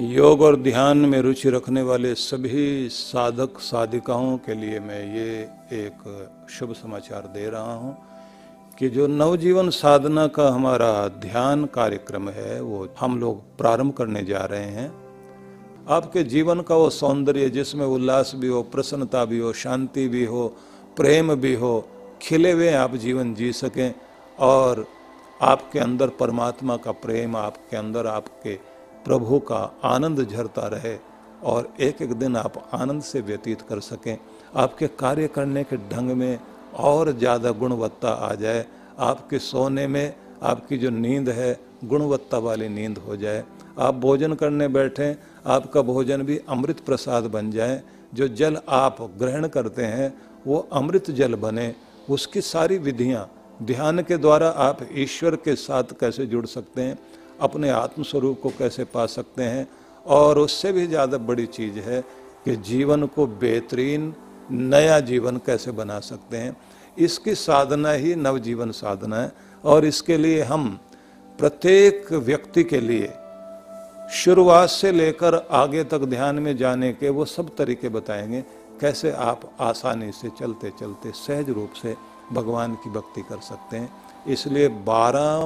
योग और ध्यान में रुचि रखने वाले सभी साधक साधिकाओं के लिए मैं ये एक शुभ समाचार दे रहा हूँ कि जो नवजीवन साधना का हमारा ध्यान कार्यक्रम है, वो हम लोग प्रारंभ करने जा रहे हैं। आपके जीवन का वो सौंदर्य, जिसमें उल्लास भी हो, प्रसन्नता भी हो, शांति भी हो, प्रेम भी हो, खिले हुए आप जीवन जी सकें और आपके अंदर परमात्मा का प्रेम, आपके अंदर आपके प्रभु का आनंद झरता रहे और एक एक दिन आप आनंद से व्यतीत कर सकें। आपके कार्य करने के ढंग में और ज़्यादा गुणवत्ता आ जाए। आपके सोने में आपकी जो नींद है, गुणवत्ता वाली नींद हो जाए। आप भोजन करने बैठें, आपका भोजन भी अमृत प्रसाद बन जाए। जो जल आप ग्रहण करते हैं, वो अमृत जल बने। उसकी सारी विधियाँ ध्यान के द्वारा आप ईश्वर के साथ कैसे जुड़ सकते हैं? अपने आत्मस्वरूप को कैसे पा सकते हैं? और उससे भी ज़्यादा बड़ी चीज़ है कि जीवन को बेहतरीन नया जीवन कैसे बना सकते हैं। इसकी साधना ही नवजीवन साधना है। और इसके लिए हम प्रत्येक व्यक्ति के लिए शुरुआत से लेकर आगे तक ध्यान में जाने के वो सब तरीके बताएँगे, कैसे आप आसानी से चलते चलते सहज रूप से भगवान की भक्ति कर सकते हैं। इसलिए बारह